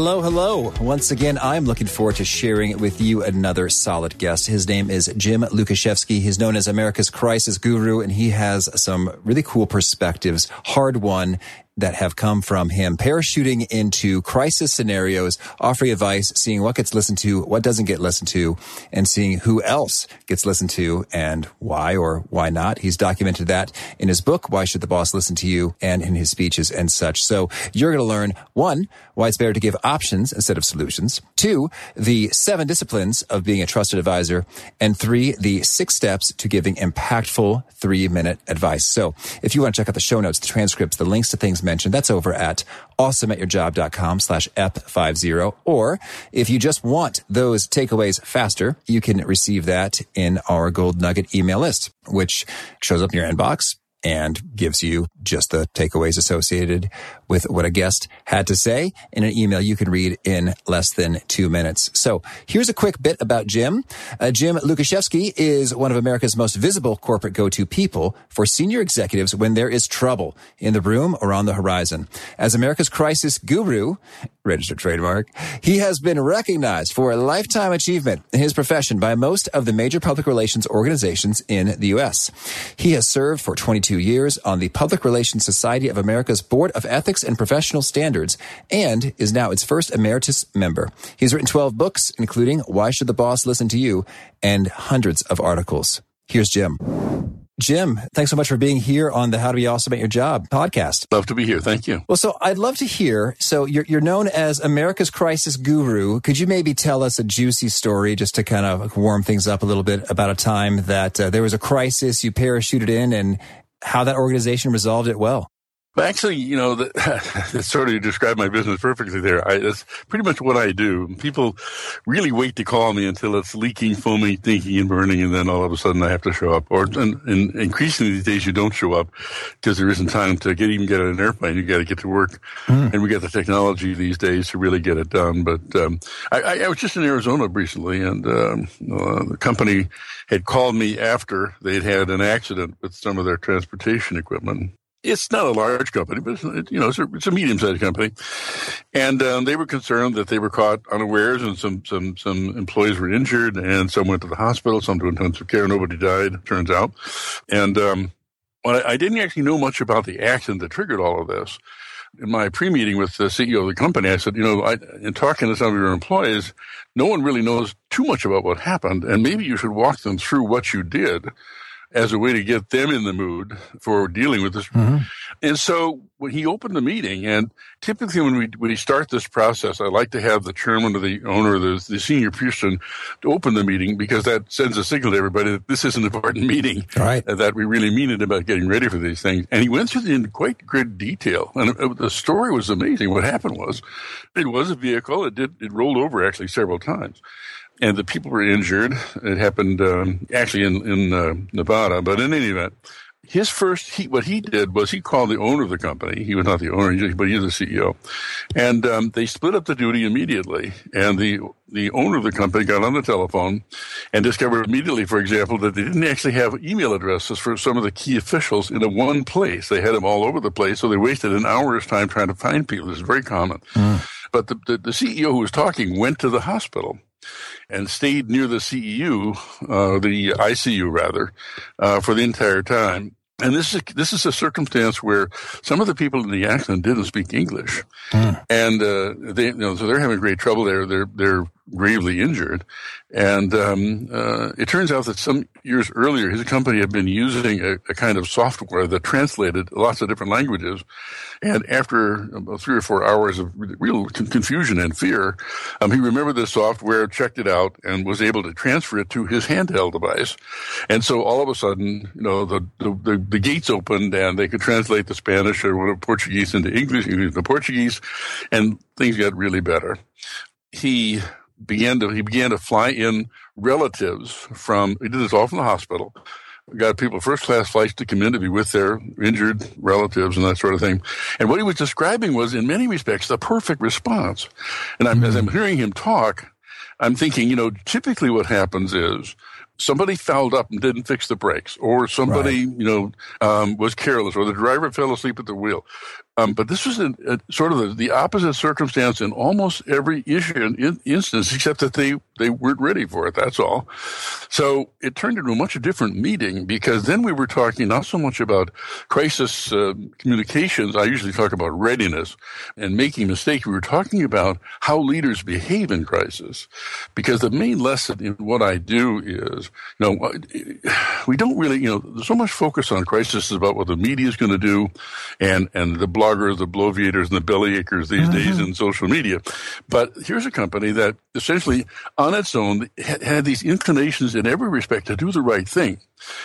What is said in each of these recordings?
Hello, hello. Once again, I'm looking forward to sharing with you another solid guest. His name is Jim Lukaszewski. He's known as America's crisis guru, and he has some really cool perspectives, hard won that have come from him parachuting into crisis scenarios, offering advice, seeing what gets listened to, what doesn't get listened to, and seeing who else gets listened to and why or why not. He's documented that in his book, Why Should the Boss Listen to You? and in his speeches and such. So you're going to learn one, why it's better to give options instead of solutions. Two, the seven disciplines of being a trusted advisor. And three, the six steps to giving impactful three minute advice. So if you want to check out the show notes, the transcripts, the links to things mentioned, that's over at awesomeatyourjob.com slash F50. Or if you just want those takeaways faster, you can receive that in our gold nugget email list, which shows up in your inbox and gives you just the takeaways associated with what a guest had to say in an email you can read in less than two minutes. So here's a quick bit about Jim. Uh, Jim Lukaszewski is one of America's most visible corporate go-to people for senior executives when there is trouble in the room or on the horizon. As America's crisis guru, registered trademark, he has been recognized for a lifetime achievement in his profession by most of the major public relations organizations in the U.S. He has served for 22 years on the Public Relations Society of America's Board of Ethics and Professional Standards and is now its first emeritus member. He's written 12 books, including Why Should the Boss Listen to You and hundreds of articles. Here's Jim. Jim, thanks so much for being here on the How to Be Awesome at Your Job podcast. Love to be here. Thank you. Well, so I'd love to hear. So you're, you're known as America's crisis guru. Could you maybe tell us a juicy story just to kind of warm things up a little bit about a time that uh, there was a crisis, you parachuted in and how that organization resolved it well? Actually, you know, that, that sort of described my business perfectly there. I, that's pretty much what I do. People really wait to call me until it's leaking, foaming, thinking, and burning, and then all of a sudden I have to show up. Or and, and increasingly these days you don't show up because there isn't time to get even get on an airplane. You got to get to work, mm. and we got the technology these days to really get it done. But um, I, I, was just in Arizona recently, and um, uh, the company had called me after they'd had an accident with some of their transportation equipment it's not a large company, but it's, you know, it's a, a medium-sized company. And um, they were concerned that they were caught unawares and some, some, some employees were injured and some went to the hospital, some to intensive care. Nobody died, turns out. And um, well, I didn't actually know much about the accident that triggered all of this. In my pre-meeting with the CEO of the company, I said, you know, I, in talking to some of your employees, no one really knows too much about what happened, and maybe you should walk them through what you did as a way to get them in the mood for dealing with this. Mm-hmm. And so when he opened the meeting, and typically when we when we start this process, I like to have the chairman or the owner, or the, the senior person, to open the meeting because that sends a signal to everybody that this is an important meeting, right? That we really mean it about getting ready for these things. And he went through it in quite great detail, and it, the story was amazing. What happened was, it was a vehicle. It did it rolled over actually several times and the people were injured. It happened um, actually in in uh, Nevada, but in any event, his first he, what he did was he called the owner of the company. He was not the owner, but he was the CEO, and um, they split up the duty immediately. And the the owner of the company got on the telephone and discovered immediately, for example, that they didn't actually have email addresses for some of the key officials in a one place. They had them all over the place, so they wasted an hour's time trying to find people. This is very common. Mm. But the, the, the CEO who was talking went to the hospital and stayed near the CEU, uh, the ICU rather, uh, for the entire time. And this is this is a circumstance where some of the people in the accident didn't speak English, mm. and uh, they you know so they're having great trouble there. They're they're gravely injured, and um, uh, it turns out that some years earlier, his company had been using a, a, kind of software that translated lots of different languages. And after about three or four hours of real confusion and fear, um, he remembered the software, checked it out, and was able to transfer it to his handheld device. And so all of a sudden, you know, the, the, the gates opened and they could translate the Spanish or whatever Portuguese into English, English into Portuguese, and things got really better. He began to he began to fly in relatives from he did this all from the hospital got people first class flights to come in to be with their injured relatives and that sort of thing. And what he was describing was, in many respects, the perfect response. And I'm, mm-hmm. as I'm hearing him talk, I'm thinking, you know, typically what happens is somebody fouled up and didn't fix the brakes, or somebody, right. you know, um, was careless, or the driver fell asleep at the wheel. Um, but this was a, a sort of the, the, opposite circumstance in almost every issue in, instance, except that they, they weren't ready for it. That's all. So it turned into a much different meeting because then we were talking not so much about crisis uh, communications. I usually talk about readiness and making mistakes. We were talking about how leaders behave in crisis because the main lesson in what I do is, you know, we don't really, you know, there's so much focus on crisis about what the media is going to do and, and the blog bloggers, the bloviators, and the bellyachers these mm-hmm. days in social media. But here's a company that essentially, on its own, had these inclinations in every respect to do the right thing.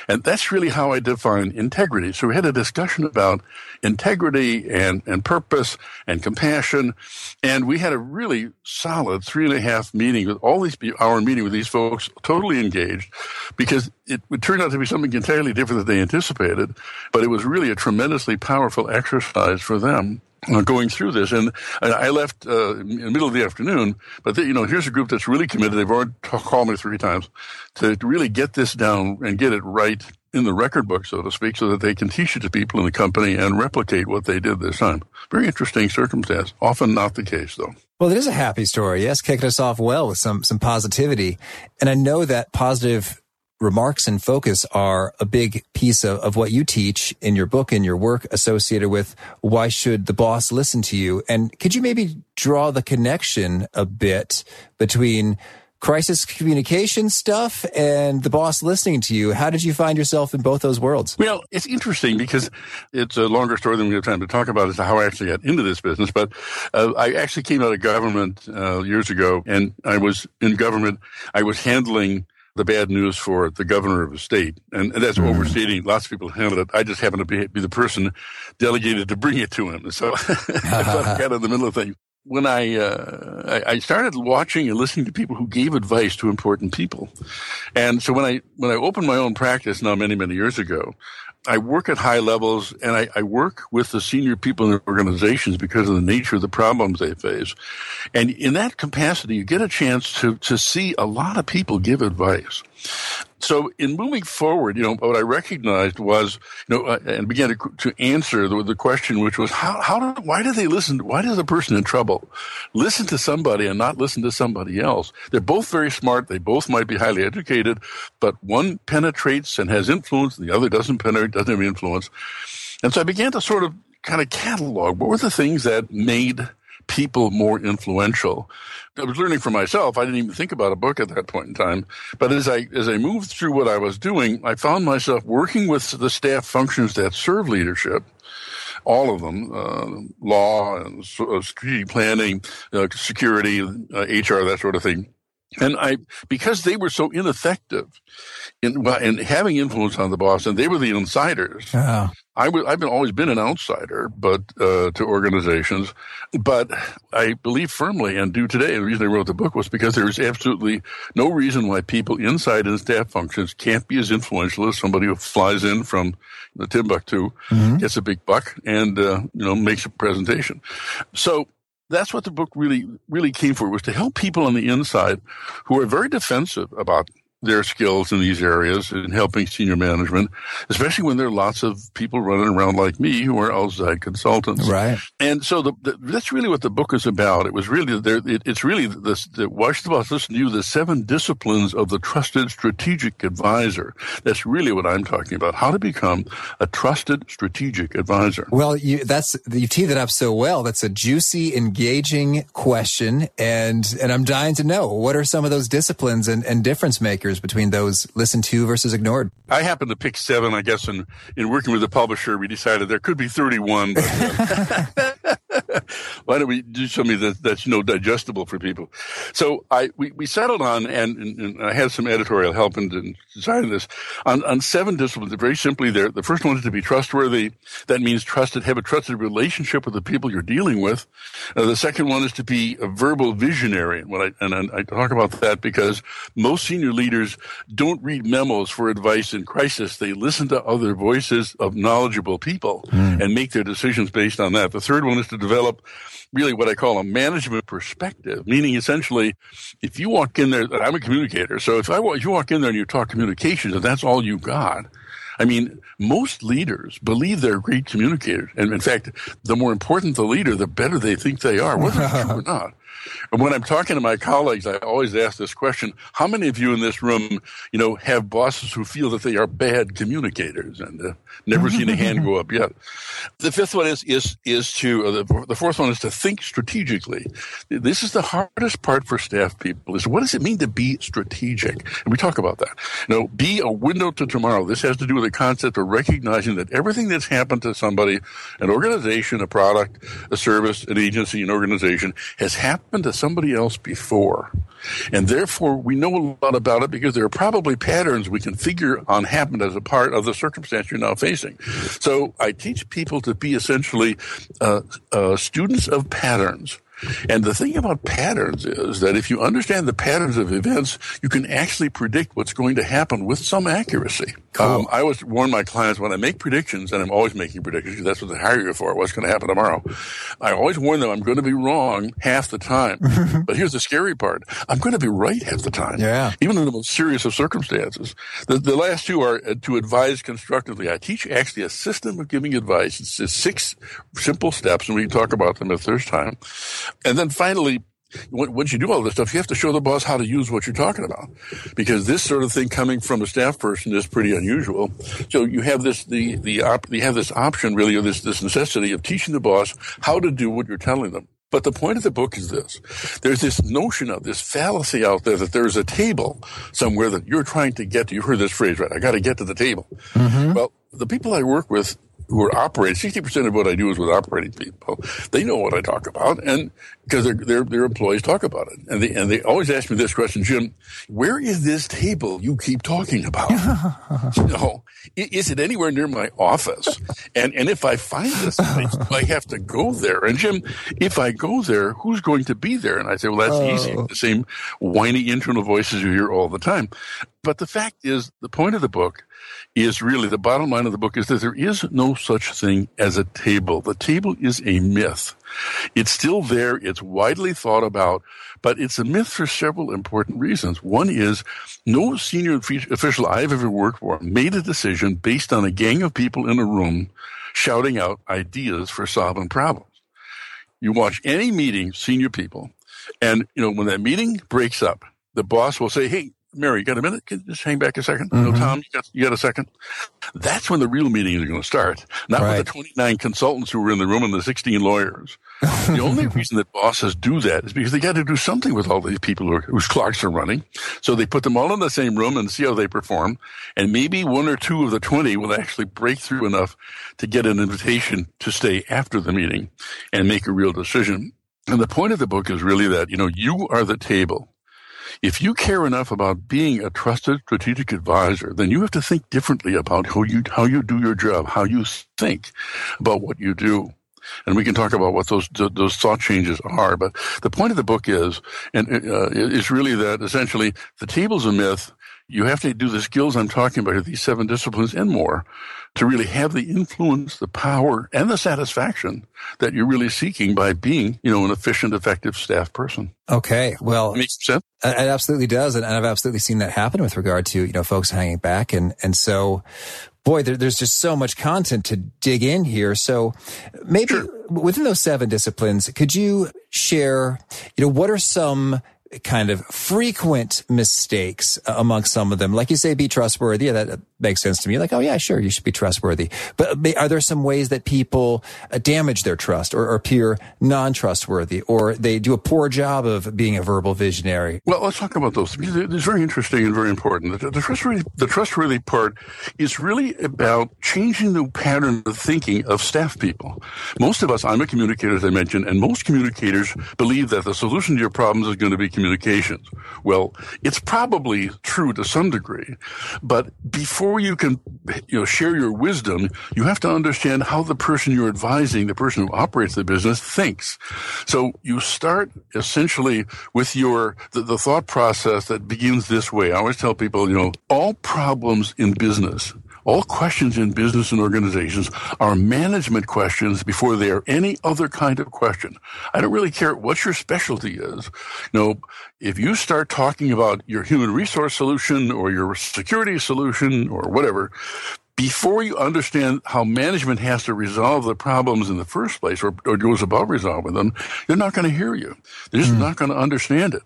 And that's really how I define integrity. So we had a discussion about integrity and, and purpose and compassion. And we had a really solid three and a half meeting with all these hour meeting with these folks, totally engaged because it, it turned out to be something entirely different than they anticipated. But it was really a tremendously powerful exercise for them going through this. And I left uh, in the middle of the afternoon, but they, you know, here's a group that's really committed. They've already called me three times to, to really get this down and get it right in the record book, so to speak, so that they can teach it to people in the company and replicate what they did this time. Very interesting circumstance. Often not the case, though. Well, it is a happy story. Yes, kicking us off well with some some positivity, and I know that positive remarks and focus are a big piece of, of what you teach in your book and your work associated with why should the boss listen to you? And could you maybe draw the connection a bit between crisis communication stuff and the boss listening to you. How did you find yourself in both those worlds? Well, it's interesting because it's a longer story than we have time to talk about as to how I actually got into this business. But uh, I actually came out of government uh, years ago, and I was in government. I was handling the bad news for the governor of the state. And, and that's mm. overstating. Lots of people handle it. I just happen to be, be the person delegated to bring it to him. So I got in the middle of things. When I, uh, I, I started watching and listening to people who gave advice to important people, and so when I when I opened my own practice now many many years ago, I work at high levels and I, I, work with the senior people in the organizations because of the nature of the problems they face. And in that capacity, you get a chance to, to see a lot of people give advice so in moving forward, you know, what I recognized was, you know, uh, and began to, to answer the, the, question, which was how, how do, why do they listen? Why does a person in trouble listen to somebody and not listen to somebody else? They're both very smart. They both might be highly educated, but one penetrates and has influence and the other doesn't penetrate, doesn't have influence. And so I began to sort of kind of catalog what were the things that made people more influential. I was learning for myself. I didn't even think about a book at that point in time. But as I as I moved through what I was doing, I found myself working with the staff functions that serve leadership all of them, uh, law and uh, strategic planning, uh, security, uh, HR, that sort of thing. And I, because they were so ineffective in, in having influence on the boss, and they were the insiders. I w- I've been always been an outsider, but uh, to organizations, but I believe firmly and do today. The reason I wrote the book was because there is absolutely no reason why people inside in staff functions can't be as influential as somebody who flies in from the Timbuktu, mm-hmm. gets a big buck, and uh, you know makes a presentation. So that's what the book really really came for was to help people on the inside who are very defensive about their skills in these areas in helping senior management, especially when there are lots of people running around like me who are outside consultants. Right. And so the, the, that's really what the book is about. It was really there. It, it's really this. The, why should about listen to? The seven disciplines of the trusted strategic advisor. That's really what I'm talking about. How to become a trusted strategic advisor. Well, you, that's you teed it up so well. That's a juicy, engaging question, and and I'm dying to know what are some of those disciplines and, and difference makers between those listened to versus ignored? I happened to pick seven, I guess, and in working with the publisher, we decided there could be 31. But, uh, Why don't we do something that, that's you know digestible for people? So I we, we settled on and, and, and I had some editorial help in, in designing this on, on seven disciplines. Very simply, there the first one is to be trustworthy. That means trusted, have a trusted relationship with the people you're dealing with. Uh, the second one is to be a verbal visionary. And, what I, and I, talk about that because most senior leaders don't read memos for advice in crisis. They listen to other voices of knowledgeable people mm. and make their decisions based on that. The third one is to develop really what I call a management perspective, meaning essentially, if you walk in there, I'm a communicator. So if I if you walk in there and you talk communications and that's all you got, I mean, most leaders believe they're great communicators. And in fact, the more important the leader, the better they think they are, whether it's true or not. And when I'm talking to my colleagues, I always ask this question: How many of you in this room, you know, have bosses who feel that they are bad communicators? And uh, never seen a hand go up yet. The fifth one is is is to uh, the, the fourth one is to think strategically. This is the hardest part for staff people: is what does it mean to be strategic? And we talk about that. You know, be a window to tomorrow. This has to do with the concept of recognizing that everything that's happened to somebody, an organization, a product, a service, an agency, an organization, has happened to somebody else before. And therefore, we know a lot about it because there are probably patterns we can figure on happened as a part of the circumstance you're now facing. So I teach people to be essentially uh, uh, students of patterns and the thing about patterns is that if you understand the patterns of events, you can actually predict what's going to happen with some accuracy. Cool. Um, I always warn my clients when I make predictions, and I'm always making predictions because that's what they hire you for, what's going to happen tomorrow. I always warn them I'm going to be wrong half the time. but here's the scary part. I'm going to be right half the time. Yeah. Even in the most serious of circumstances. The, the last two are uh, to advise constructively. I teach actually a system of giving advice. It's just six simple steps, and we can talk about them if there's time. And then finally, once you do all this stuff, you have to show the boss how to use what you're talking about, because this sort of thing coming from a staff person is pretty unusual. So you have this the the op, you have this option really, or this this necessity of teaching the boss how to do what you're telling them. But the point of the book is this. There's this notion of this fallacy out there that there's a table somewhere that you're trying to get to. You heard this phrase, right? I got to get to the table. Mm-hmm. Well, the people I work with who are operating, 60% of what I do is with operating people. They know what I talk about and because their, their, their employees talk about it. And they, and they always ask me this question, Jim, where is this table you keep talking about? you know, is it anywhere near my office? And, and if I find this place, I have to go there. And Jim, if I go there, who's going to be there? And I say, well, that's oh. easy. The same whiny internal voices you hear all the time. But the fact is, the point of the book is really the bottom line of the book is that there is no such thing as a table. The table is a myth. It's still there. It's widely thought about, but it's a myth for several important reasons. One is no senior official I've ever worked for made a decision based on a gang of people in a room shouting out ideas for solving problems. You watch any meeting, senior people, and you know when that meeting breaks up, the boss will say, "Hey, Mary, you got a minute? Can you just hang back a 2nd mm-hmm. No, Tom, you got, you got a second? That's when the real meeting is going to start. Not right. with the 29 consultants who were in the room and the 16 lawyers. the only reason that bosses do that is because they got to do something with all these people who are, whose clocks are running. So they put them all in the same room and see how they perform. And maybe one or two of the 20 will actually break through enough to get an invitation to stay after the meeting and make a real decision. And the point of the book is really that, you know, you are the table if you care enough about being a trusted strategic advisor, then you have to think differently about how you, how you do your job, how you think about what you do. And we can talk about what those those thought changes are. But the point of the book is, and uh, is really that essentially the table's a myth. You have to do the skills I'm talking about here, these seven disciplines and more, to really have the influence, the power, and the satisfaction that you're really seeking by being, you know, an efficient, effective staff person. Okay. Well, it makes sense. It absolutely does. And I've absolutely seen that happen with regard to, you know, folks hanging back. And, and so, boy, there, there's just so much content to dig in here. So maybe sure. within those seven disciplines, could you share, you know, what are some kind of frequent mistakes among some of them? Like you say, be trustworthy. Yeah, that makes sense to me. Like, oh yeah, sure, you should be trustworthy. But are there some ways that people uh, damage their trust or, appear non-trustworthy or they do a poor job of being a verbal visionary? Well, let's talk about those. It's very interesting and very important. The, the trustworthy, the trustworthy part is really about changing the pattern of thinking of staff people. Most of us, I'm a communicator, as I mentioned, and most communicators believe that the solution to your problems is going to be communications. Well, it's probably true to some degree, but before you can, you know, share your wisdom, you have to understand how the person you're advising, the person who operates the business, thinks. So you start essentially with your the, the thought process that begins this way. I always tell people, you know, all problems in business all questions in business and organizations are management questions before they are any other kind of question. I don't really care what your specialty is. You know, if you start talking about your human resource solution or your security solution or whatever, before you understand how management has to resolve the problems in the first place or, or goes above resolving them, they're not going to hear you. They're just mm. not going to understand it.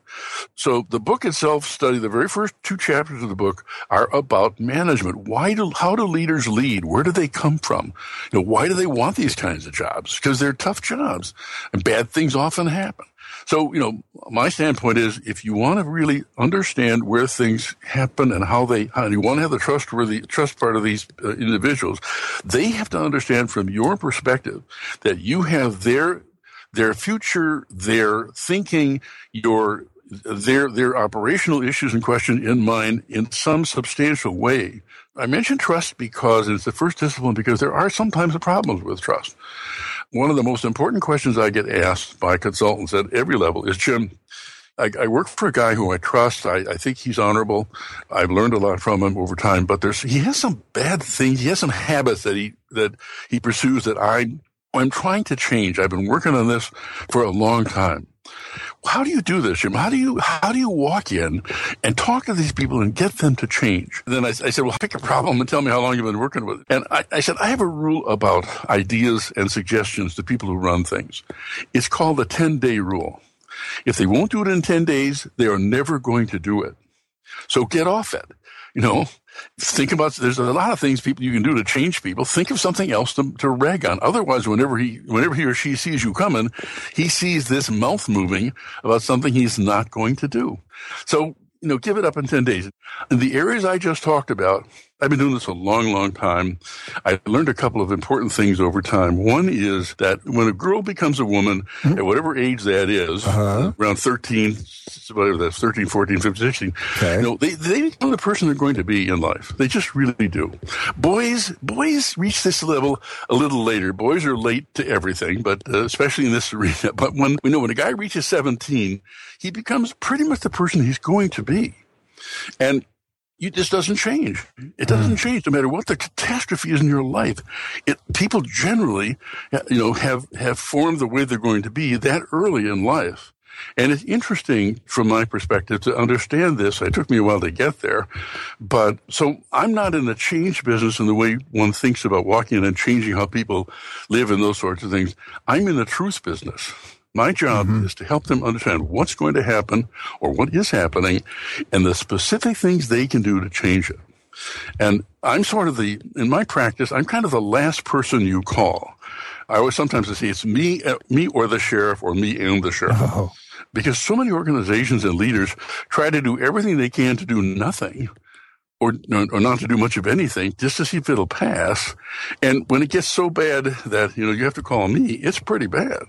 So the book itself study, the very first two chapters of the book are about management. Why do, how do leaders lead? Where do they come from? You know, why do they want these kinds of jobs? Because they're tough jobs and bad things often happen. So, you know, my standpoint is if you want to really understand where things happen and how they, how you want to have the trustworthy, trust part of these uh, individuals, they have to understand from your perspective that you have their, their future, their thinking, your, their, their operational issues in question in mind in some substantial way. I mention trust because it's the first discipline because there are sometimes problems with trust. One of the most important questions I get asked by consultants at every level is, Jim, I, I work for a guy who I trust. I, I, think he's honorable. I've learned a lot from him over time, but there's, he has some bad things. He has some habits that he, that he pursues that I, I'm trying to change. I've been working on this for a long time how do you do this, Jim? How do you how do you walk in and talk to these people and get them to change? And then I, I, said, well, pick a problem and tell me how long you've been working with it. And I, I said, I have a rule about ideas and suggestions to people who run things. It's called the 10 day rule. If they won't do it in 10 days, they are never going to do it. So get off it. You know, think about there's a lot of things people you can do to change people. Think of something else to, to rag on. Otherwise, whenever he whenever he or she sees you coming, he sees this mouth moving about something he's not going to do. So you know, give it up in 10 days. In the areas I just talked about, I've been doing this a long, long time. I learned a couple of important things over time. One is that when a girl becomes a woman, mm-hmm. at whatever age that is, uh-huh. around 13, whatever that's 13, 14, 15, 16, okay. you know, they, they become the person they're going to be in life. They just really do. Boys, boys reach this level a little later. Boys are late to everything, but uh, especially in this arena. But when, we know when a guy reaches 17, he becomes pretty much the person he's going to be. And you, this doesn't change. It doesn't mm. change no matter what the catastrophe is in your life. It, people generally, you know, have, have formed the way they're going to be that early in life. And it's interesting from my perspective to understand this. It took me a while to get there. But so I'm not in the change business in the way one thinks about walking in and changing how people live and those sorts of things. I'm in the truth business. My job mm-hmm. is to help them understand what's going to happen or what is happening and the specific things they can do to change it. And I'm sort of the, in my practice, I'm kind of the last person you call. I always sometimes say it's me, uh, me or the sheriff or me and the sheriff. Oh. Because so many organizations and leaders try to do everything they can to do nothing or, or not to do much of anything just to see if it'll pass. And when it gets so bad that, you know, you have to call me, it's pretty bad.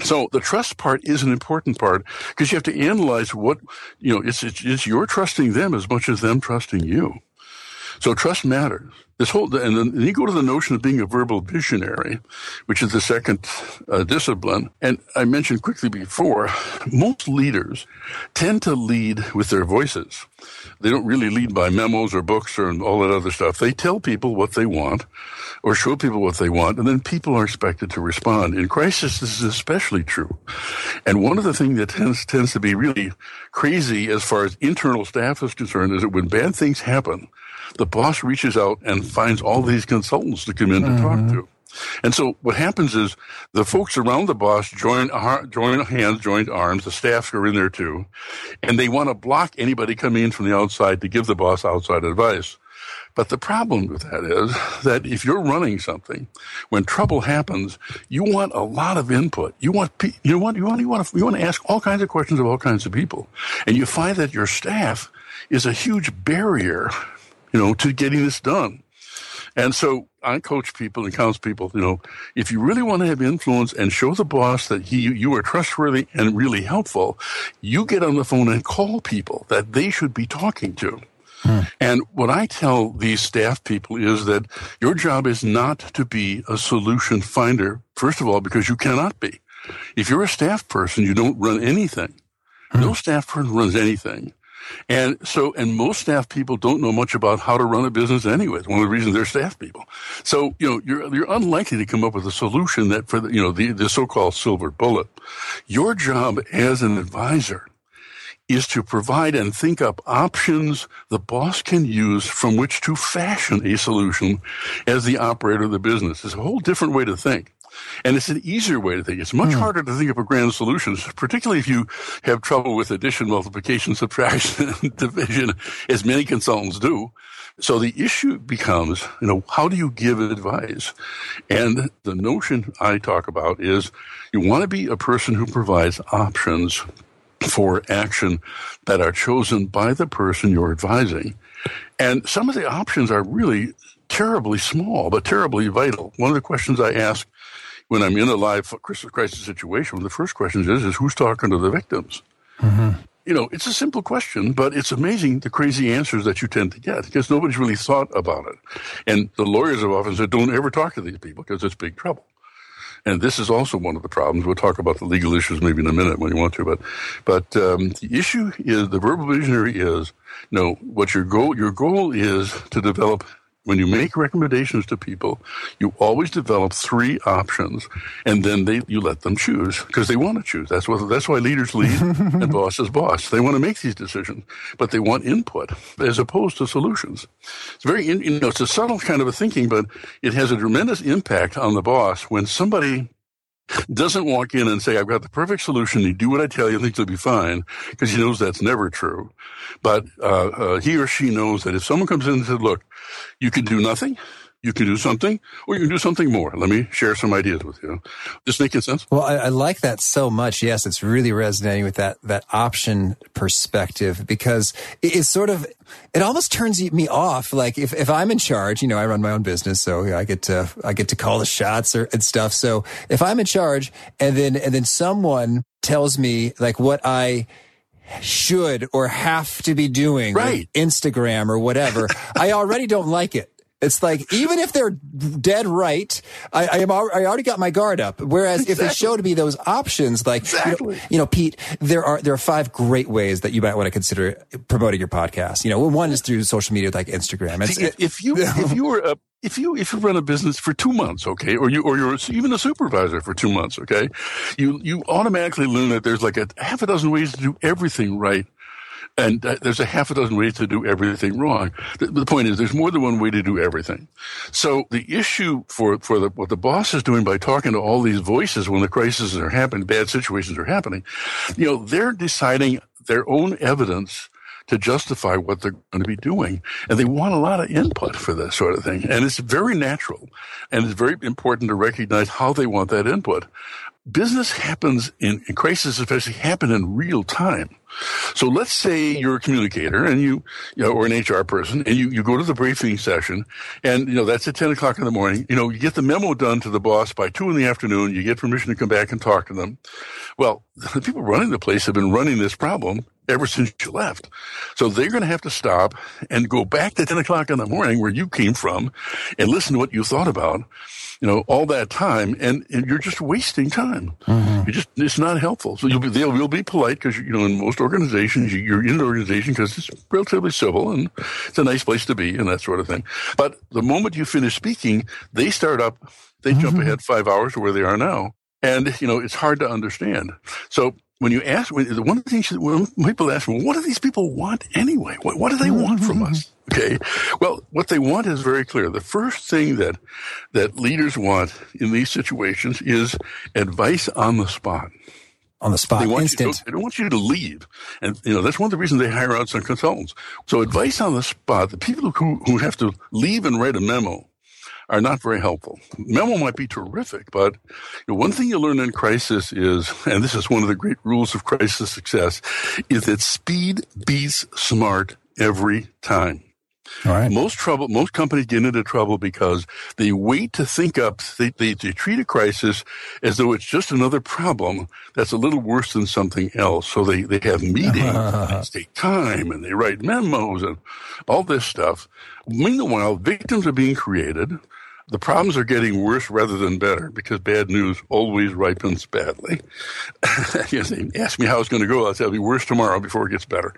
So the trust part is an important part because you have to analyze what, you know, it's, it's, it's you're trusting them as much as them trusting you. So trust matters. This whole, and then you go to the notion of being a verbal visionary, which is the second uh, discipline. And I mentioned quickly before, most leaders tend to lead with their voices. They don't really lead by memos or books or all that other stuff. They tell people what they want or show people what they want, and then people are expected to respond. In crisis, this is especially true. And one of the things that tends, tends to be really crazy as far as internal staff is concerned is that when bad things happen, the boss reaches out and finds all these consultants to come in mm-hmm. to talk to. And so what happens is the folks around the boss join, join hands, join arms. The staffs are in there too. And they want to block anybody coming in from the outside to give the boss outside advice. But the problem with that is that if you're running something, when trouble happens, you want a lot of input. You want, you want, you want, you want to, you want to ask all kinds of questions of all kinds of people. And you find that your staff is a huge barrier, you know, to getting this done. And so I coach people and counsel people, you know, if you really want to have influence and show the boss that he, you are trustworthy and really helpful, you get on the phone and call people that they should be talking to. Hmm. And what I tell these staff people is that your job is not to be a solution finder, first of all, because you cannot be. If you're a staff person, you don't run anything. Hmm. No staff person runs anything. And so, and most staff people don't know much about how to run a business anyway. It's one of the reasons they're staff people. So, you know, you're, you're unlikely to come up with a solution that for the, you know, the, the so-called silver bullet. Your job as an advisor is to provide and think up options the boss can use from which to fashion a solution as the operator of the business. It's a whole different way to think. And it's an easier way to think. It's much mm. harder to think of a grand solution, particularly if you have trouble with addition, multiplication, subtraction, division, as many consultants do. So the issue becomes, you know, how do you give advice? And the notion I talk about is you want to be a person who provides options for action that are chosen by the person you're advising. And some of the options are really terribly small, but terribly vital. One of the questions I ask when I'm in a live crisis situation, one of the first questions is, is who's talking to the victims? Mm-hmm. You know, it's a simple question, but it's amazing the crazy answers that you tend to get because nobody's really thought about it. And the lawyers have often said, don't ever talk to these people because it's big trouble. And this is also one of the problems. We'll talk about the legal issues maybe in a minute when you want to, but, but, um, the issue is the verbal visionary is, you know, what your goal, your goal is to develop when you make recommendations to people, you always develop three options, and then they you let them choose because they want to choose. That's what that's why leaders lead and bosses boss. They want to make these decisions, but they want input as opposed to solutions. It's very you know it's a subtle kind of a thinking, but it has a tremendous impact on the boss when somebody doesn't walk in and say, I've got the perfect solution. You do what I tell you, things will be fine, because he knows that's never true. But uh, uh, he or she knows that if someone comes in and says, look, you can do nothing, you can do something, or you can do something more. Let me share some ideas with you. This making sense? Well, I, I, like that so much. Yes, it's really resonating with that that option perspective because it, it's sort of it almost turns me off. Like if, if I'm in charge, you know, I run my own business, so I get to I get to call the shots or and stuff. So if I'm in charge, and then and then someone tells me like what I should or have to be doing right. Instagram or whatever, I already don't like it. It's like even if they're dead right, I, I am I already got my guard up. Whereas exactly. if they show to be those options, like exactly. you, know, you, know, Pete, there are there are five great ways that you might want to consider promoting your podcast. You know, one is through social media like Instagram. See, if, if you if you were a if you if you run a business for two months, okay, or you or you're even a supervisor for two months, okay, you you automatically learn that there's like a half a dozen ways to do everything right and there's a half a dozen ways to do everything wrong. The, the, point is, there's more than one way to do everything. So the issue for, for the, what the boss is doing by talking to all these voices when the crises are happening, bad situations are happening, you know, they're deciding their own evidence to justify what they're going to be doing. And they want a lot of input for this sort of thing. And it's very natural. And it's very important to recognize how they want that input business happens in, in crisis, especially happen in real time. So let's say you're a communicator and you, you know, or an HR person and you, you go to the briefing session and, you know, that's at 10 o'clock in the morning. You know, you get the memo done to the boss by two in the afternoon. You get permission to come back and talk to them. Well, the people running the place have been running this problem ever since you left. So they're going to have to stop and go back to 10 o'clock in the morning where you came from and listen to what you thought about you know, all that time and, and you're just wasting time. Mm-hmm. You just, it's not helpful. So you'll be, they'll, you'll be polite because, you know, in most organizations, you're in an organization because it's relatively civil and it's a nice place to be and that sort of thing. But the moment you finish speaking, they start up, they mm-hmm. jump ahead five hours to where they are now. And, you know, it's hard to understand. So when you ask, when, the one thing when people ask, well, what do these people want anyway? What, what do they want from us? Okay. Well, what they want is very clear. The first thing that, that leaders want in these situations is advice on the spot on the spot, they want instant. To, they don't want you to leave, and you know that's one of the reasons they hire out some consultants. So advice on the spot. The people who who have to leave and write a memo are not very helpful. Memo might be terrific, but you know, one thing you learn in crisis is, and this is one of the great rules of crisis success, is that speed beats smart every time. All right. Most trouble, most companies get into trouble because they wait to think up, they, they, they, treat a crisis as though it's just another problem that's a little worse than something else. So they, they have meetings, they take time and they write memos and all this stuff. Meanwhile, victims are being created the problems are getting worse rather than better because bad news always ripens badly. you ask me how it's going to go. I'll it'll be worse tomorrow before it gets better.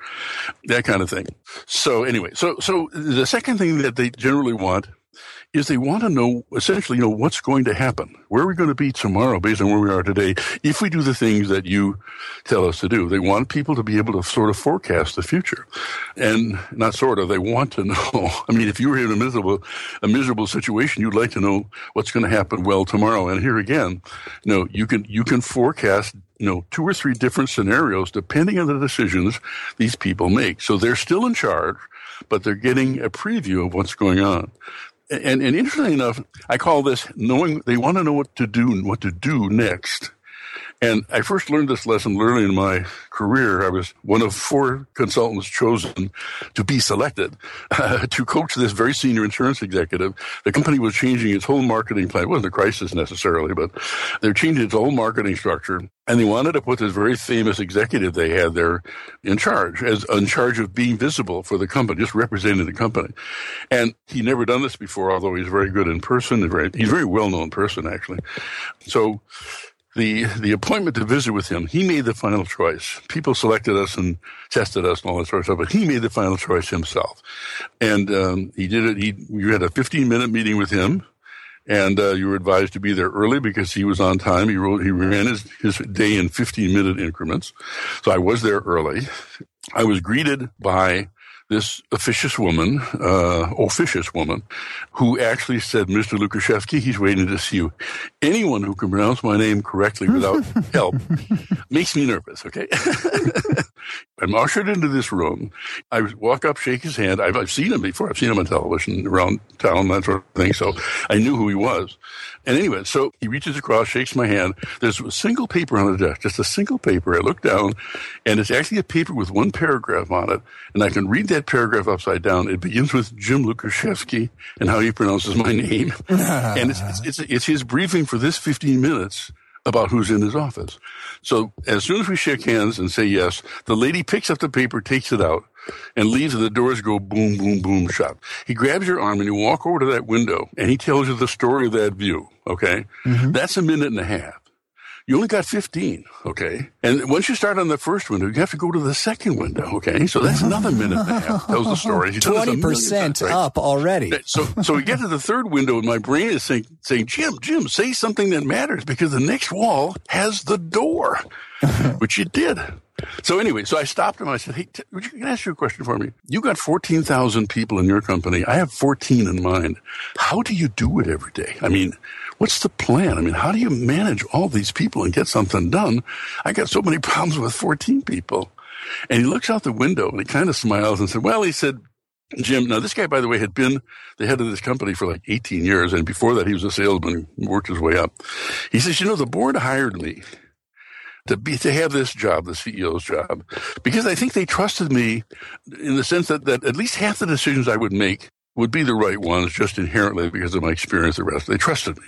That kind of thing. So anyway, so, so the second thing that they generally want is they want to know essentially, you know, what's going to happen. Where are we going to be tomorrow based on where we are today if we do the things that you tell us to do? They want people to be able to sort of forecast the future. And not sort of, they want to know. I mean, if you were in a miserable, a miserable situation, you'd like to know what's going to happen well tomorrow. And here again, you know, you can, you can forecast you know, two or three different scenarios depending on the decisions these people make. So they're still in charge, but they're getting a preview of what's going on and, and interestingly enough, I call this knowing they want to know what to do and what to do next. And I first learned this lesson early in my career. I was one of four consultants chosen to be selected uh, to coach this very senior insurance executive. The company was changing its whole marketing plan. It wasn't a crisis necessarily, but they're changing its whole marketing structure. And they wanted to put this very famous executive they had there in charge, as in charge of being visible for the company, just representing the company. And he never done this before, although he's very good in person. Very, he's a very well known person, actually. So the the appointment to visit with him, he made the final choice. People selected us and tested us and all that sort of stuff, but he made the final choice himself. And um, he did it. He you had a 15 minute meeting with him, and uh, you were advised to be there early because he was on time. He wrote he ran his his day in 15 minute increments. So I was there early. I was greeted by this officious woman, uh, officious woman, who actually said, Mr. Lukaszewski, he's waiting to see you. Anyone who can pronounce my name correctly without help makes me nervous, okay? I'm ushered into this room. I walk up, shake his hand. I've, I've seen him before. I've seen him on television around town, that sort of thing. So I knew who he was. And anyway, so he reaches across, shakes my hand. There's a single paper on the desk, just a single paper. I look down, and it's actually a paper with one paragraph on it, and I can read that paragraph upside down. It begins with Jim Lukaszewski and how he pronounces my name, and it's, it's, it's, it's his briefing for this 15 minutes about who's in his office. So as soon as we shake hands and say yes, the lady picks up the paper, takes it out, and leaves and the doors go boom, boom, boom shut. He grabs your arm and you walk over to that window and he tells you the story of that view. Okay. Mm-hmm. That's a minute and a half. You only got 15. Okay. And once you start on the first window, you have to go to the second window. Okay. So that's another minute and a half. Tells the story. 20% right? up already. So, so we get to the third window and my brain is saying, saying, Jim, Jim, say something that matters because the next wall has the door, which you did. So anyway, so I stopped him. I said, "Hey, t- can I ask you a question for me? You got fourteen thousand people in your company. I have fourteen in mind. How do you do it every day? I mean, what's the plan? I mean, how do you manage all these people and get something done? I got so many problems with fourteen people." And he looks out the window and he kind of smiles and said, "Well," he said, Jim, now this guy, by the way, had been the head of this company for like 18 years. And before that, he was a salesman, worked his way up. He says, you know, the board hired me to be to have this job, the CEO's job, because I think they trusted me in the sense that, that at least half the decisions I would make would be the right ones just inherently because of my experience. The rest they trusted me.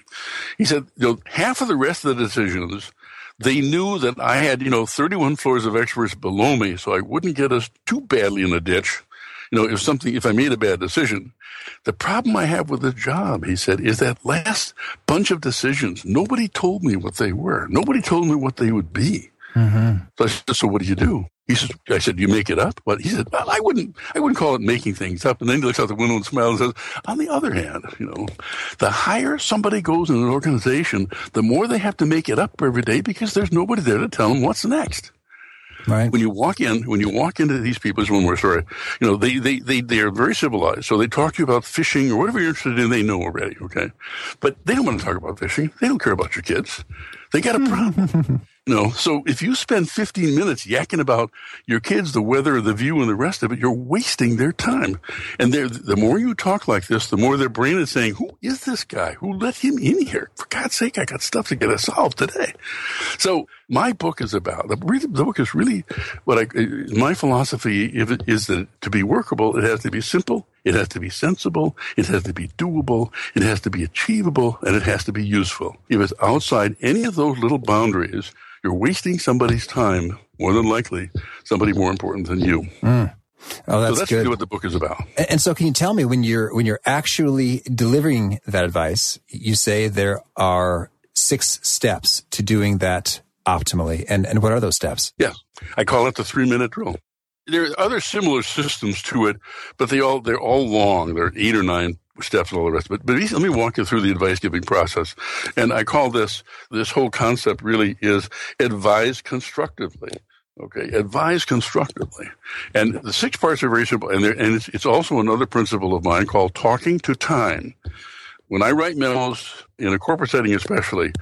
He said, you know, half of the rest of the decisions they knew that I had, you know, 31 floors of experts below me, so I wouldn't get us too badly in a ditch you know, if something, if I made a bad decision, the problem I have with the job, he said, is that last bunch of decisions, nobody told me what they were. Nobody told me what they would be. Mm-hmm. So I said, so what do you do? He said, I said, you make it up? What? He said, well, I wouldn't, I wouldn't call it making things up. And then he looks out the window and smiles and says, on the other hand, you know, the higher somebody goes in an organization, the more they have to make it up every day because there's nobody there to tell them what's next. Right. When you walk in, when you walk into these people, there's one more story. You know, they, they, they, they are very civilized. So they talk to you about fishing or whatever you're interested in, they know already. Okay. But they don't want to talk about fishing. They don't care about your kids. They got a problem. you know, so if you spend 15 minutes yakking about your kids, the weather, the view, and the rest of it, you're wasting their time. And the more you talk like this, the more their brain is saying, who is this guy? Who let him in here? For God's sake, I got stuff to get us solved today. So my book is about, the, the book is really what I, my philosophy is that to be workable, it has to be simple it has to be sensible. It has to be doable. It has to be achievable and it has to be useful. If it's outside any of those little boundaries, you're wasting somebody's time, more than likely, somebody more important than you. Mm. Oh, that's, so that's good. really what the book is about. And, and so, can you tell me when you're when you're actually delivering that advice? You say there are six steps to doing that optimally, and and what are those steps? Yeah, I call it the three minute drill there are other similar systems to it, but they all they're all long. They're eight or nine steps and all the rest. But but let me walk you through the advice giving process, and I call this this whole concept really is advise constructively. Okay, advise constructively, and the six parts are very simple, and and it's, it's also another principle of mine called talking to time. When I write memos in a corporate setting, especially,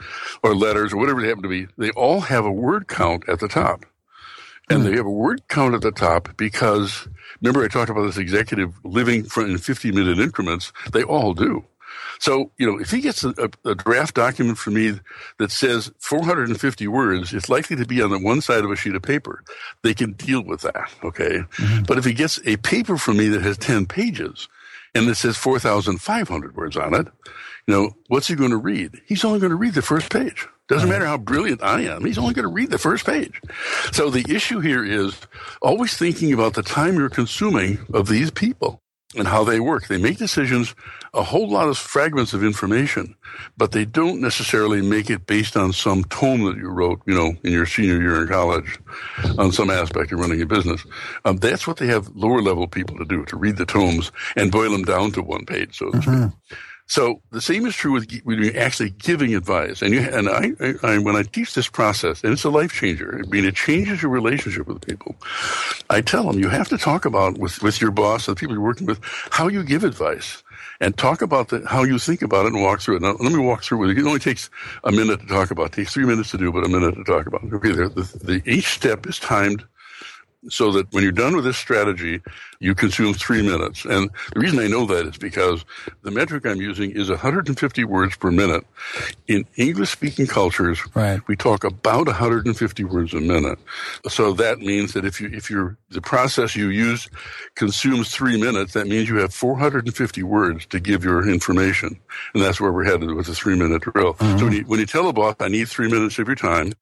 or letters or whatever they happen to be, they all have a word count at the top. And they have a word count at the top because remember I talked about this executive living in 50 minute increments. They all do. So, you know, if he gets a, a, draft document from me that says 450 words, it's likely to be on the one side of a sheet of paper. They can deal with that. Okay. Mm-hmm. But if he gets a paper from me that has 10 pages and it says 4,500 words on it, you know, what's he going to read? He's only going to read the first page. Doesn't matter how brilliant I am. He's only going to read the first page. So the issue here is always thinking about the time you're consuming of these people and how they work. They make decisions, a whole lot of fragments of information, but they don't necessarily make it based on some tome that you wrote, you know, in your senior year in college on some aspect of running a business. Um, that's what they have lower level people to do, to read the tomes and boil them down to one page, so to mm-hmm. speak. So the same is true with when you're actually giving advice. And you, and I, I, when I teach this process, and it's a life changer. I mean, it changes your relationship with people. I tell them you have to talk about with, with your boss and the people you're working with how you give advice and talk about the, how you think about it and walk through it. Now, let me walk through it. It only takes a minute to talk about. It takes three minutes to do, but a minute to talk about. Okay, the, the, each step is timed so that when you're done with this strategy, you consume three minutes. And the reason I know that is because the metric I'm using is 150 words per minute. In English speaking cultures, right. we talk about 150 words a minute. So that means that if you, if you're, the process you use consumes three minutes, that means you have 450 words to give your information. And that's where we're headed with a three minute drill. Mm-hmm. So when you, when you tell a boss, I need three minutes of your time,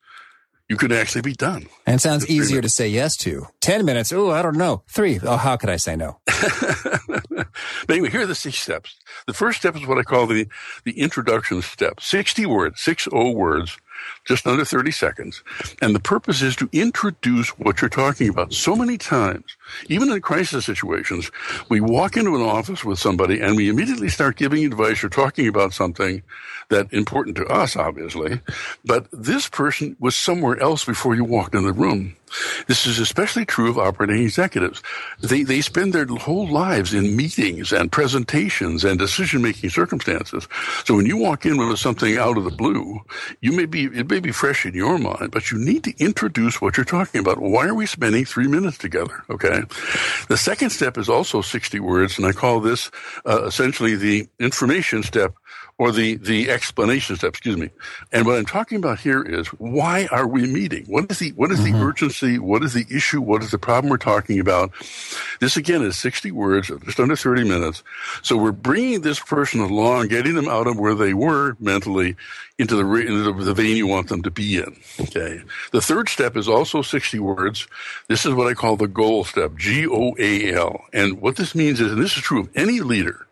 you could actually be done. And it sounds easier to say yes to. 10 minutes. Oh, I don't know. Three. Oh, how could I say no? but anyway, here are the six steps. The first step is what I call the, the introduction step. 60 words, six O words just under 30 seconds. And the purpose is to introduce what you're talking about. So many times, even in crisis situations, we walk into an office with somebody and we immediately start giving advice or talking about something that important to us, obviously. But this person was somewhere else before you walked in the room. This is especially true of operating executives. They, they spend their whole lives in meetings and presentations and decision making circumstances. So when you walk in with something out of the blue, you may be, it may be fresh in your mind, but you need to introduce what you're talking about. Why are we spending three minutes together? Okay. The second step is also 60 words, and I call this uh, essentially the information step or the, the explanation step, excuse me. And what I'm talking about here is why are we meeting? What is the, what is mm-hmm. the urgency? What is the issue? What is the problem we're talking about? This again is 60 words, just under 30 minutes. So we're bringing this person along, getting them out of where they were mentally into the, into the vein you want them to be in. Okay. The third step is also 60 words. This is what I call the goal step, G-O-A-L. And what this means is, and this is true of any leader,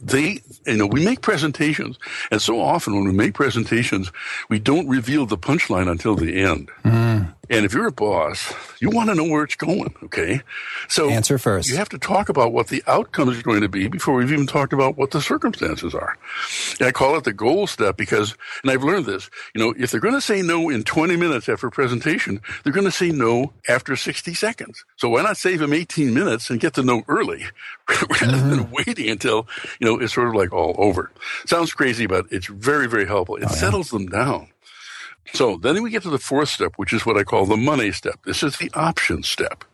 they, you know, we make presentations, and so often when we make presentations, we don't reveal the punchline until the end. Mm. And if you're a boss, you want to know where it's going, okay? So answer first. You have to talk about what the outcome is going to be before we've even talked about what the circumstances are. And I call it the goal step because, and I've learned this, you know, if they're going to say no in 20 minutes after a presentation, they're going to say no after 60 seconds. So why not save them 18 minutes and get the no early rather mm-hmm. than waiting until, you know, it's sort of like all over. Sounds crazy, but it's very, very helpful. It oh, yeah. settles them down. So then we get to the fourth step, which is what I call the money step. This is the option step.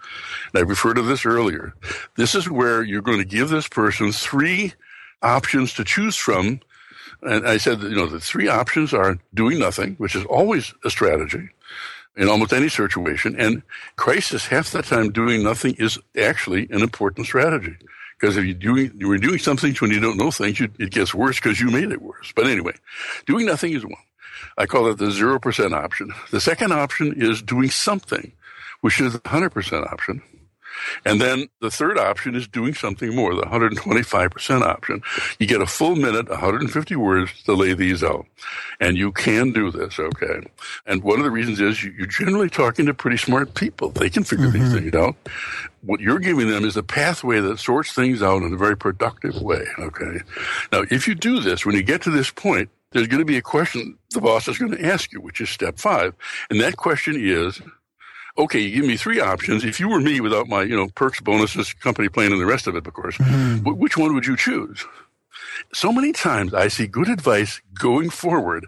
And I referred to this earlier. This is where you're going to give this person three options to choose from. And I said, that, you know, the three options are doing nothing, which is always a strategy in almost any situation. And crisis, half the time doing nothing is actually an important strategy. Because if you doing, you're doing something when you don't know things, it gets worse because you made it worse. But anyway, doing nothing is one. I call it the 0% option. The second option is doing something, which is the 100% option. And then the third option is doing something more, the 125% option. You get a full minute, 150 words to lay these out. And you can do this, okay? And one of the reasons is you're generally talking to pretty smart people. They can figure mm-hmm. these things out. What you're giving them is a pathway that sorts things out in a very productive way, okay? Now, if you do this, when you get to this point, there's going to be a question the boss is going to ask you, which is step five. And that question is, okay, you give me three options. If you were me without my, you know, perks, bonuses, company plan, and the rest of it, of course, mm-hmm. which one would you choose? So many times I see good advice going forward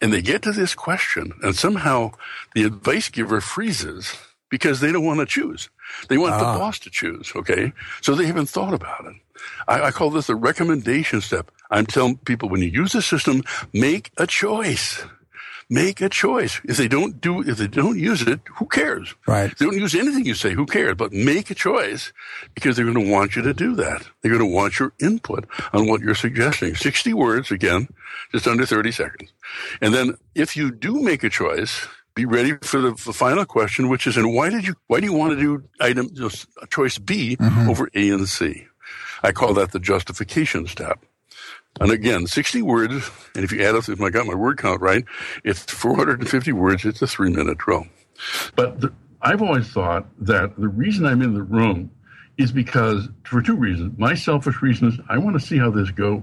and they get to this question and somehow the advice giver freezes because they don't want to choose. They want ah. the boss to choose. Okay. So they haven't thought about it. I, I call this the recommendation step. I'm telling people when you use the system, make a choice. Make a choice. If they don't do, if they don't use it, who cares? Right. If they don't use anything you say, who cares? But make a choice because they're going to want you to do that. They're going to want your input on what you're suggesting. 60 words again, just under 30 seconds. And then if you do make a choice, be ready for the, the, final question, which is, and why did you, why do you want to do item, you know, choice B mm-hmm. over A and C? I call that the justification step. And again, 60 words, and if you add up, if I got my word count right, it's 450 words. It's a three minute drill. But the, I've always thought that the reason I'm in the room is because, for two reasons. My selfish reason is I want to see how this goes.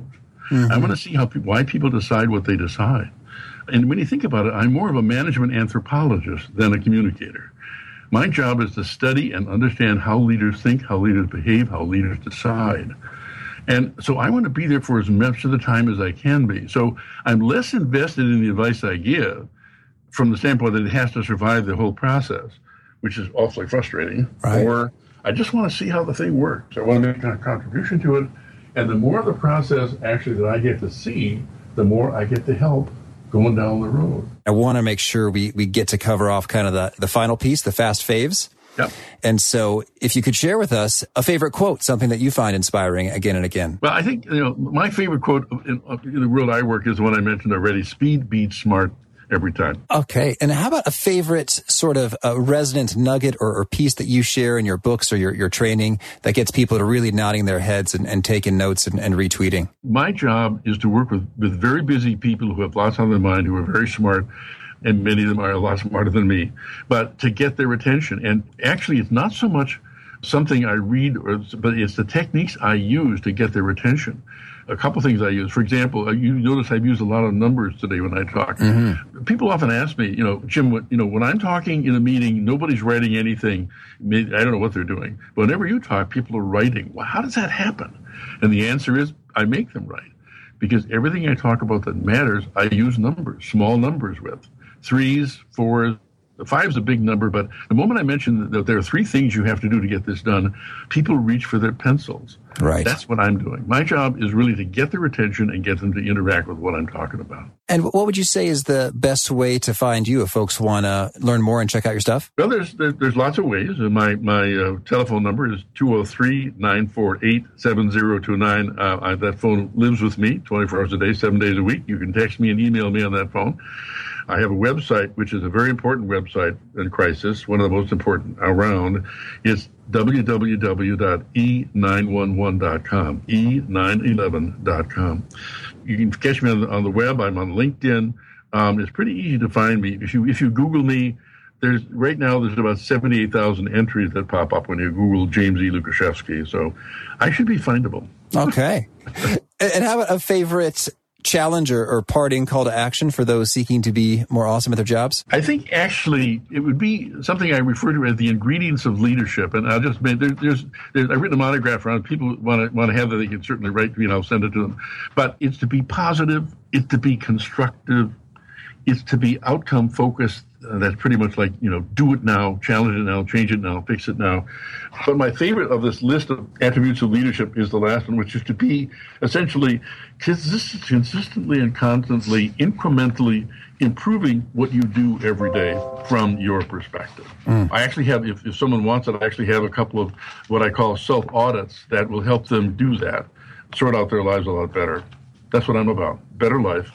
Mm-hmm. I want to see how why people decide what they decide. And when you think about it, I'm more of a management anthropologist than a communicator. My job is to study and understand how leaders think, how leaders behave, how leaders decide. And so I want to be there for as much of the time as I can be. So I'm less invested in the advice I give from the standpoint that it has to survive the whole process, which is awfully frustrating. Right. Or I just want to see how the thing works. I want to make a contribution to it. And the more of the process actually that I get to see, the more I get to help going down the road. I want to make sure we, we get to cover off kind of the, the final piece, the fast faves. Yep. And so if you could share with us a favorite quote, something that you find inspiring again and again. Well, I think, you know, my favorite quote in, in the world I work is one I mentioned already, speed beats smart every time. Okay. And how about a favorite sort of a resonant nugget or, or, piece that you share in your books or your, your training that gets people to really nodding their heads and, and taking notes and, and, retweeting? My job is to work with, with very busy people who have lots on their mind, who are very smart, and many of them are a lot smarter than me, but to get their attention. And actually, it's not so much something I read, or, but it's the techniques I use to get their attention. A couple things I use. For example, uh, you notice I've used a lot of numbers today when I talk. Mm-hmm. People often ask me, you know, Jim, what, you know, when I'm talking in a meeting, nobody's writing anything. I don't know what they're doing. But whenever you talk, people are writing. Well, how does that happen? And the answer is, I make them write because everything I talk about that matters, I use numbers, small numbers with threes, fours. Five's a big number, but the moment I mention that there are three things you have to do to get this done, people reach for their pencils. Right. That's what I'm doing. My job is really to get their attention and get them to interact with what I'm talking about. And what would you say is the best way to find you if folks want to learn more and check out your stuff? Well, there's there's lots of ways. My my uh, telephone number is 203-948-7029. Uh, that phone lives with me 24 hours a day, 7 days a week. You can text me and email me on that phone. I have a website, which is a very important website in crisis, one of the most important around. It's www.e911.com, e911.com. You can catch me on the, on the web. I'm on LinkedIn. Um, it's pretty easy to find me. If you if you Google me, there's right now there's about 78,000 entries that pop up when you Google James E. Lukaszewski. So I should be findable. Okay. and have a favorite challenge or, or parting call to action for those seeking to be more awesome at their jobs? I think actually it would be something I refer to as the ingredients of leadership. And I'll just there, there's, there's I've written a monograph around. it. People want to want to have that. They can certainly write. You know, send it to them. But it's to be positive. It's to be constructive. It's to be outcome focused uh, that's pretty much like you know do it now challenge it now change it now fix it now. But my favorite of this list of attributes of leadership is the last one which is to be essentially consist- consistently and constantly incrementally improving what you do every day from your perspective. Mm. i actually have if, if someone wants it i actually have a couple of what i call self audits that will help them do that sort out their lives a lot better. That's what i'm about better life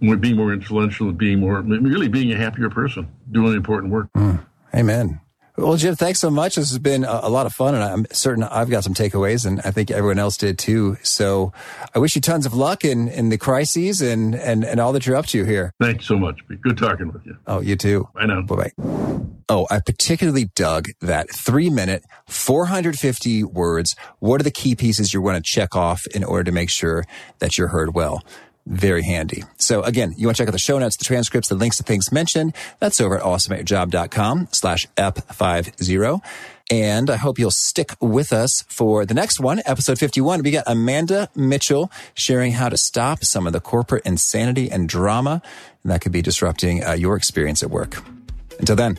being more influential and being more, really being a happier person, doing important work. Mm. Amen. Well, Jim, thanks so much. This has been a, lot of fun, and I'm certain I've got some takeaways, and I think everyone else did too. So I wish you tons of luck in, in the crises and, and, and all that you're up to here. Thanks so much. Good talking with you. Oh, you too. I know. Bye bye. Oh, I particularly dug that three minute, 450 words. What are the key pieces you want to check off in order to make sure that you're heard well? Very handy. So again, you want to check out the show notes, the transcripts, the links to things mentioned. That's over at awesomeatyourjob.com slash F50. And I hope you'll stick with us for the next one, episode 51. We got Amanda Mitchell sharing how to stop some of the corporate insanity and drama that could be disrupting uh, your experience at work. Until then.